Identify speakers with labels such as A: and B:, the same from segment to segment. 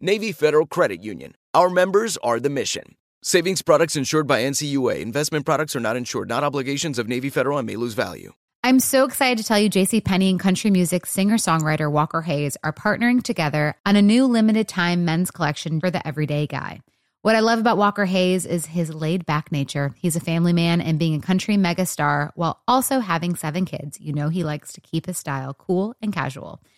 A: Navy Federal Credit Union. Our members are the mission. Savings products insured by NCUA. Investment products are not insured, not obligations of Navy Federal and may lose value.
B: I'm so excited to tell you JC Penney and country music singer-songwriter Walker Hayes are partnering together on a new limited time men's collection for the everyday guy. What I love about Walker Hayes is his laid back nature. He's a family man and being a country megastar while also having seven kids. You know, he likes to keep his style cool and casual.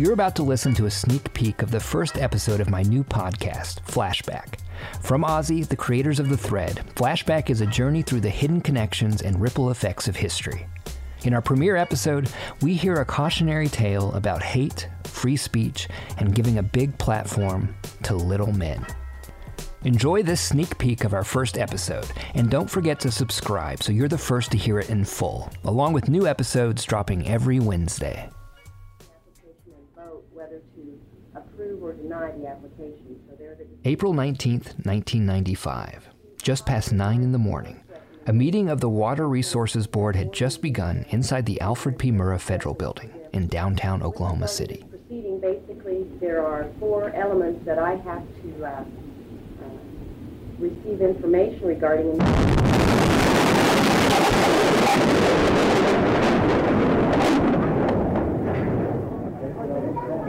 C: You're about to listen to a sneak peek of the first episode of my new podcast, Flashback. From OZY, the creators of The Thread, Flashback is a journey through the hidden connections and ripple effects of history. In our premiere episode, we hear a cautionary tale about hate, free speech, and giving a big platform to little men. Enjoy this sneak peek of our first episode, and don't forget to subscribe so you're the first to hear it in full, along with new episodes dropping every Wednesday. April 19th, 1995. Just past 9 in the morning. A meeting of the Water Resources Board had just begun inside the Alfred P. Murrah Federal Building in downtown Oklahoma City.
D: Proceeding basically, there are four elements that I have to uh, uh, receive information regarding.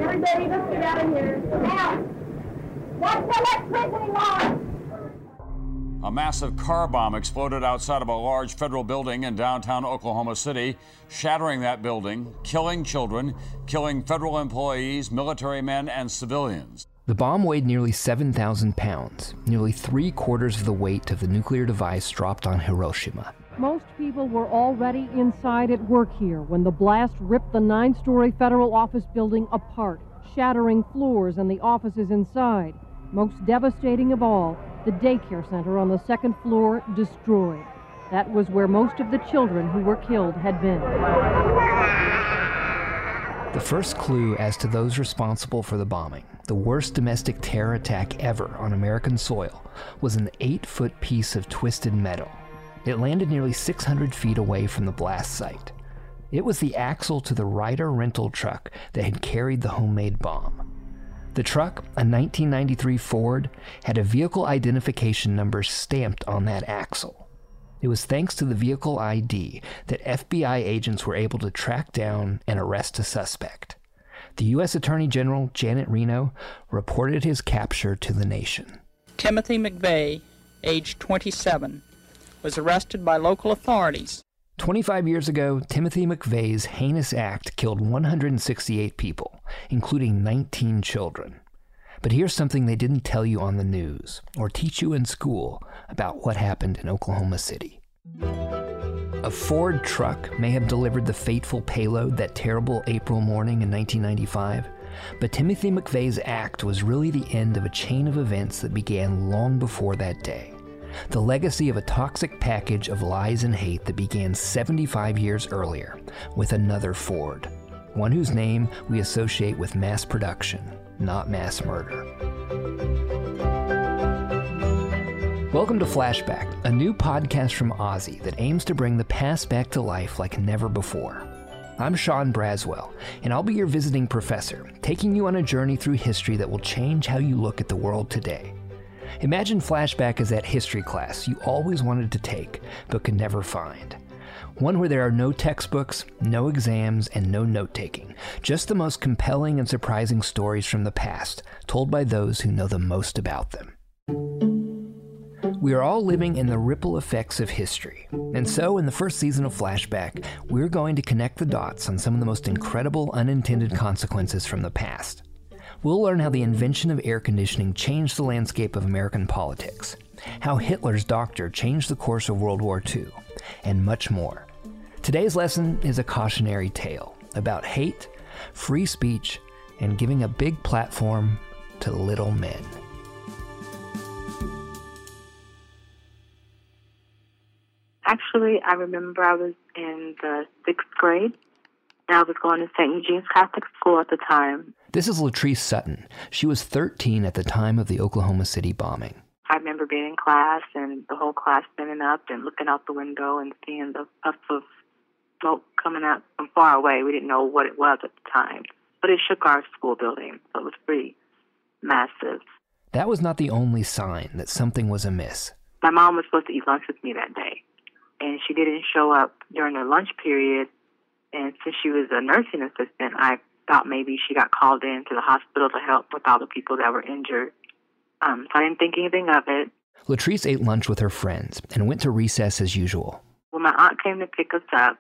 E: Everybody, let's out of here. Now, what's the electricity line?
F: A massive car bomb exploded outside of a large federal building in downtown Oklahoma City, shattering that building, killing children, killing federal employees, military men, and civilians.
C: The bomb weighed nearly 7,000 pounds, nearly three quarters of the weight of the nuclear device dropped on Hiroshima.
G: Most people were already inside at work here when the blast ripped the nine story federal office building apart, shattering floors and the offices inside. Most devastating of all, the daycare center on the second floor destroyed. That was where most of the children who were killed had been.
C: The first clue as to those responsible for the bombing, the worst domestic terror attack ever on American soil, was an eight foot piece of twisted metal. It landed nearly 600 feet away from the blast site. It was the axle to the Ryder rental truck that had carried the homemade bomb. The truck, a 1993 Ford, had a vehicle identification number stamped on that axle. It was thanks to the vehicle ID that FBI agents were able to track down and arrest a suspect. The U.S. Attorney General Janet Reno reported his capture to the nation.
H: Timothy McVeigh, age 27, was arrested by local authorities.
C: 25 years ago, Timothy McVeigh's heinous act killed 168 people, including 19 children. But here's something they didn't tell you on the news or teach you in school about what happened in Oklahoma City. A Ford truck may have delivered the fateful payload that terrible April morning in 1995, but Timothy McVeigh's act was really the end of a chain of events that began long before that day. The legacy of a toxic package of lies and hate that began 75 years earlier with another Ford, one whose name we associate with mass production, not mass murder. Welcome to Flashback, a new podcast from OZY that aims to bring the past back to life like never before. I'm Sean Braswell, and I'll be your visiting professor, taking you on a journey through history that will change how you look at the world today. Imagine flashback as that history class you always wanted to take but could never find. One where there are no textbooks, no exams, and no note taking, just the most compelling and surprising stories from the past, told by those who know the most about them. We are all living in the ripple effects of history. And so, in the first season of Flashback, we're going to connect the dots on some of the most incredible unintended consequences from the past. We'll learn how the invention of air conditioning changed the landscape of American politics, how Hitler's doctor changed the course of World War II, and much more. Today's lesson is a cautionary tale about hate, free speech, and giving a big platform to little men.
I: Actually, I remember I was in the sixth grade. I was going to St. Eugene's Catholic School at the time.
C: This is Latrice Sutton. She was 13 at the time of the Oklahoma City bombing.
I: I remember being in class and the whole class standing up and looking out the window and seeing the puff of smoke coming out from far away. We didn't know what it was at the time, but it shook our school building, so it was pretty massive.
C: That was not the only sign that something was amiss.
I: My mom was supposed to eat lunch with me that day and she didn't show up during the lunch period. And since she was a nursing assistant, I thought maybe she got called in to the hospital to help with all the people that were injured. Um, so I didn't think anything of it.
C: Latrice ate lunch with her friends and went to recess as usual.
I: When my aunt came to pick us up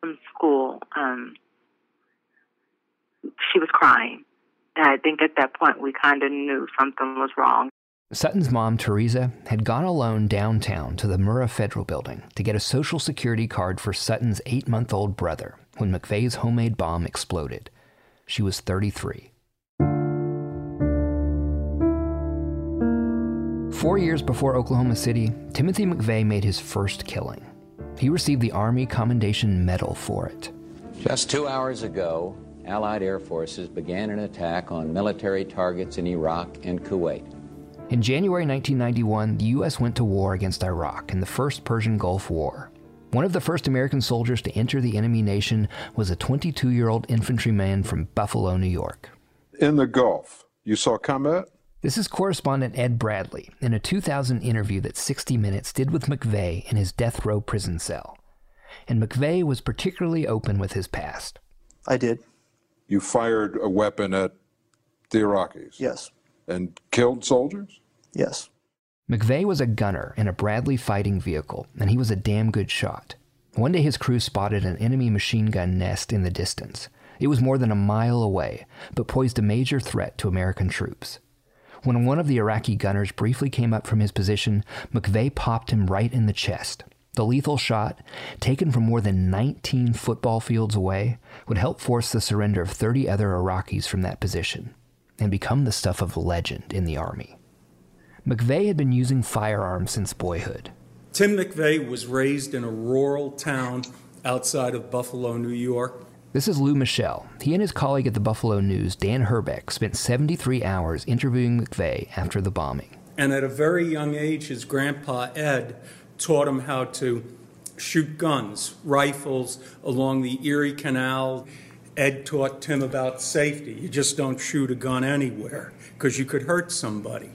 I: from school, um, she was crying. And I think at that point we kind of knew something was wrong.
C: Sutton's mom, Teresa, had gone alone downtown to the Murrah Federal Building to get a Social Security card for Sutton's eight month old brother when McVeigh's homemade bomb exploded. She was 33. Four years before Oklahoma City, Timothy McVeigh made his first killing. He received the Army Commendation Medal for it.
J: Just two hours ago, Allied air forces began an attack on military targets in Iraq and Kuwait.
C: In January 1991, the U.S. went to war against Iraq in the First Persian Gulf War. One of the first American soldiers to enter the enemy nation was a 22 year old infantryman from Buffalo, New York.
K: In the Gulf, you saw combat?
C: This is correspondent Ed Bradley in a 2000 interview that 60 Minutes did with McVeigh in his death row prison cell. And McVeigh was particularly open with his past.
L: I did.
K: You fired a weapon at the Iraqis?
L: Yes.
K: And killed soldiers?
L: Yes.
C: McVeigh was a gunner in a Bradley fighting vehicle, and he was a damn good shot. One day his crew spotted an enemy machine gun nest in the distance. It was more than a mile away, but posed a major threat to American troops. When one of the Iraqi gunners briefly came up from his position, McVeigh popped him right in the chest. The lethal shot, taken from more than 19 football fields away, would help force the surrender of 30 other Iraqis from that position and become the stuff of legend in the Army. McVeigh had been using firearms since boyhood.
M: Tim McVeigh was raised in a rural town outside of Buffalo, New York.
C: This is Lou Michel. He and his colleague at the Buffalo News, Dan Herbeck, spent 73 hours interviewing McVeigh after the bombing.
M: And at a very young age, his grandpa Ed taught him how to shoot guns, rifles along the Erie Canal. Ed taught Tim about safety. You just don't shoot a gun anywhere because you could hurt somebody.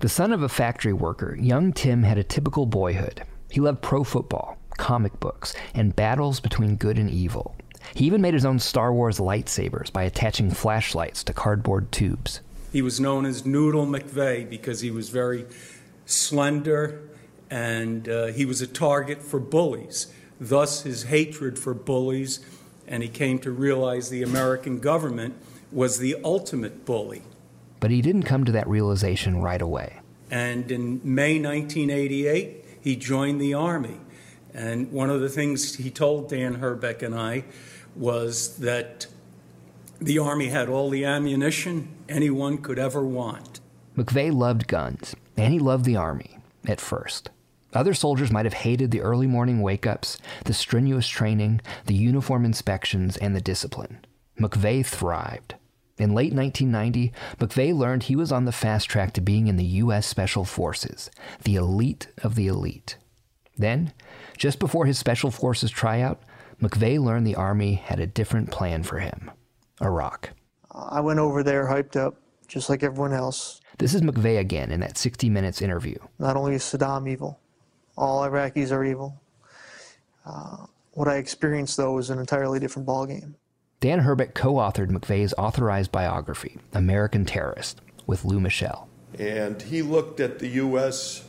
C: The son of a factory worker, young Tim had a typical boyhood. He loved pro football, comic books, and battles between good and evil. He even made his own Star Wars lightsabers by attaching flashlights to cardboard tubes.
M: He was known as Noodle McVeigh because he was very slender and uh, he was a target for bullies. Thus, his hatred for bullies, and he came to realize the American government was the ultimate bully.
C: But he didn't come to that realization right away.
M: And in May 1988, he joined the Army. And one of the things he told Dan Herbeck and I was that the Army had all the ammunition anyone could ever want.
C: McVeigh loved guns, and he loved the Army at first. Other soldiers might have hated the early morning wake ups, the strenuous training, the uniform inspections, and the discipline. McVeigh thrived. In late 1990, McVeigh learned he was on the fast track to being in the U.S. Special Forces, the elite of the elite. Then, just before his Special Forces tryout, McVeigh learned the Army had a different plan for him Iraq.
L: I went over there hyped up, just like everyone else.
C: This is McVeigh again in that 60 Minutes interview.
L: Not only is Saddam evil, all Iraqis are evil. Uh, what I experienced, though, was an entirely different ballgame.
C: Dan Herbeck co authored McVeigh's authorized biography, American Terrorist, with Lou Michel.
N: And he looked at the U.S.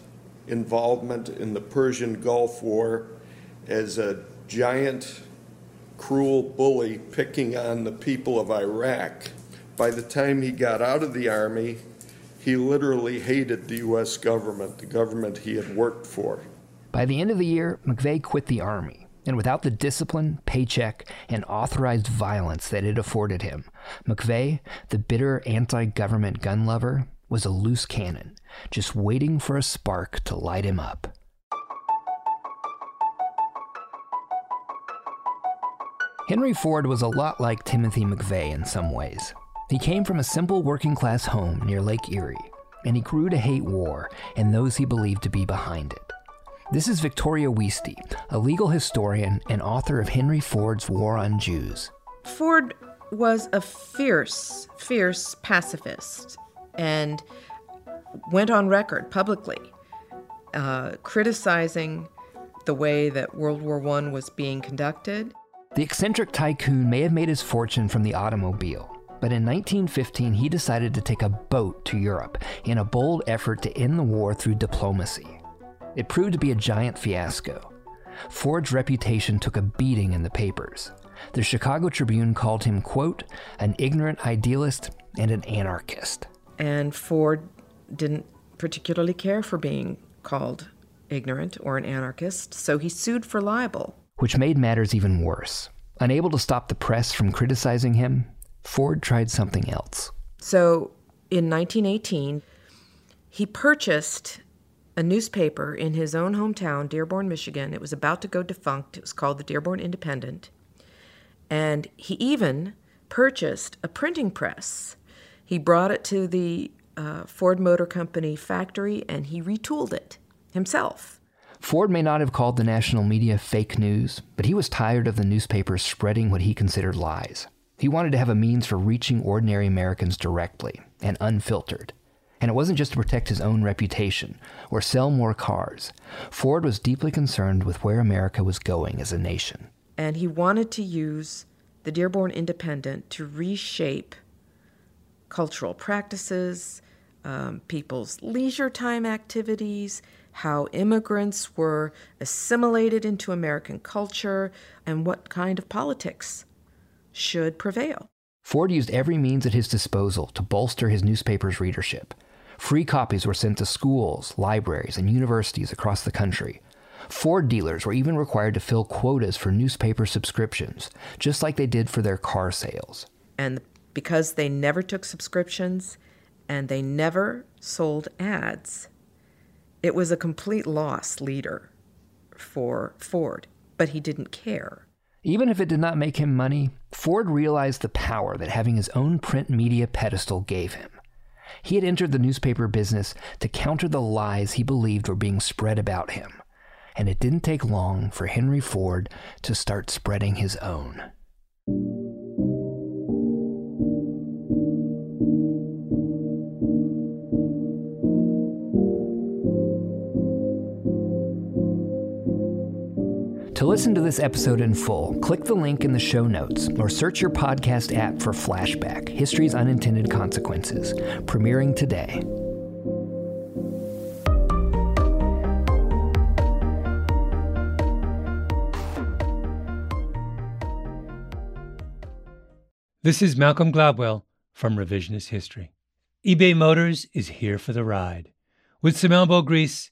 N: involvement in the Persian Gulf War as a giant, cruel bully picking on the people of Iraq. By the time he got out of the Army, he literally hated the U.S. government, the government he had worked for.
C: By the end of the year, McVeigh quit the Army and without the discipline, paycheck, and authorized violence that it afforded him, McVeigh, the bitter anti government gun lover, was a loose cannon, just waiting for a spark to light him up. Henry Ford was a lot like Timothy McVeigh in some ways. He came from a simple working class home near Lake Erie, and he grew to hate war and those he believed to be behind it. This is Victoria Woeste, a legal historian and author of Henry Ford's War on Jews.
O: Ford was a fierce, fierce pacifist and went on record publicly uh, criticizing the way that World War I was being conducted.
C: The eccentric tycoon may have made his fortune from the automobile, but in 1915 he decided to take a boat to Europe in a bold effort to end the war through diplomacy. It proved to be a giant fiasco. Ford's reputation took a beating in the papers. The Chicago Tribune called him, quote, an ignorant idealist and an anarchist.
O: And Ford didn't particularly care for being called ignorant or an anarchist, so he sued for libel.
C: Which made matters even worse. Unable to stop the press from criticizing him, Ford tried something else.
O: So in 1918, he purchased a newspaper in his own hometown, Dearborn, Michigan. It was about to go defunct. It was called the Dearborn Independent. And he even purchased a printing press. He brought it to the uh, Ford Motor Company factory and he retooled it himself.
C: Ford may not have called the national media fake news, but he was tired of the newspapers spreading what he considered lies. He wanted to have a means for reaching ordinary Americans directly and unfiltered. And it wasn't just to protect his own reputation or sell more cars. Ford was deeply concerned with where America was going as a nation.
O: And he wanted to use the Dearborn Independent to reshape cultural practices, um, people's leisure time activities, how immigrants were assimilated into American culture, and what kind of politics should prevail.
C: Ford used every means at his disposal to bolster his newspaper's readership. Free copies were sent to schools, libraries, and universities across the country. Ford dealers were even required to fill quotas for newspaper subscriptions, just like they did for their car sales.
O: And because they never took subscriptions and they never sold ads, it was a complete loss leader for Ford, but he didn't care.
C: Even if it did not make him money, Ford realized the power that having his own print media pedestal gave him. He had entered the newspaper business to counter the lies he believed were being spread about him. And it didn't take long for Henry Ford to start spreading his own. To listen to this episode in full, click the link in the show notes or search your podcast app for Flashback History's Unintended Consequences, premiering today.
P: This is Malcolm Gladwell from Revisionist History. eBay Motors is here for the ride. With some elbow grease,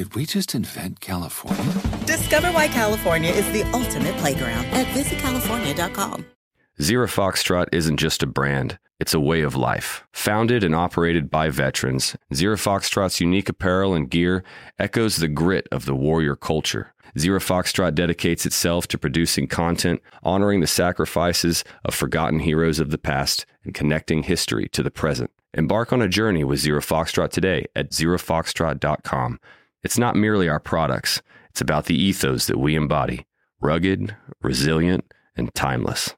Q: Did we just invent California?
R: Discover why California is the ultimate playground at visitcalifornia.com.
S: Zero Foxtrot isn't just a brand, it's a way of life. Founded and operated by veterans, Zero Foxtrot's unique apparel and gear echoes the grit of the warrior culture. Zero Foxtrot dedicates itself to producing content, honoring the sacrifices of forgotten heroes of the past, and connecting history to the present. Embark on a journey with Zero Foxtrot today at zerofoxtrot.com. It's not merely our products, it's about the ethos that we embody rugged, resilient, and timeless.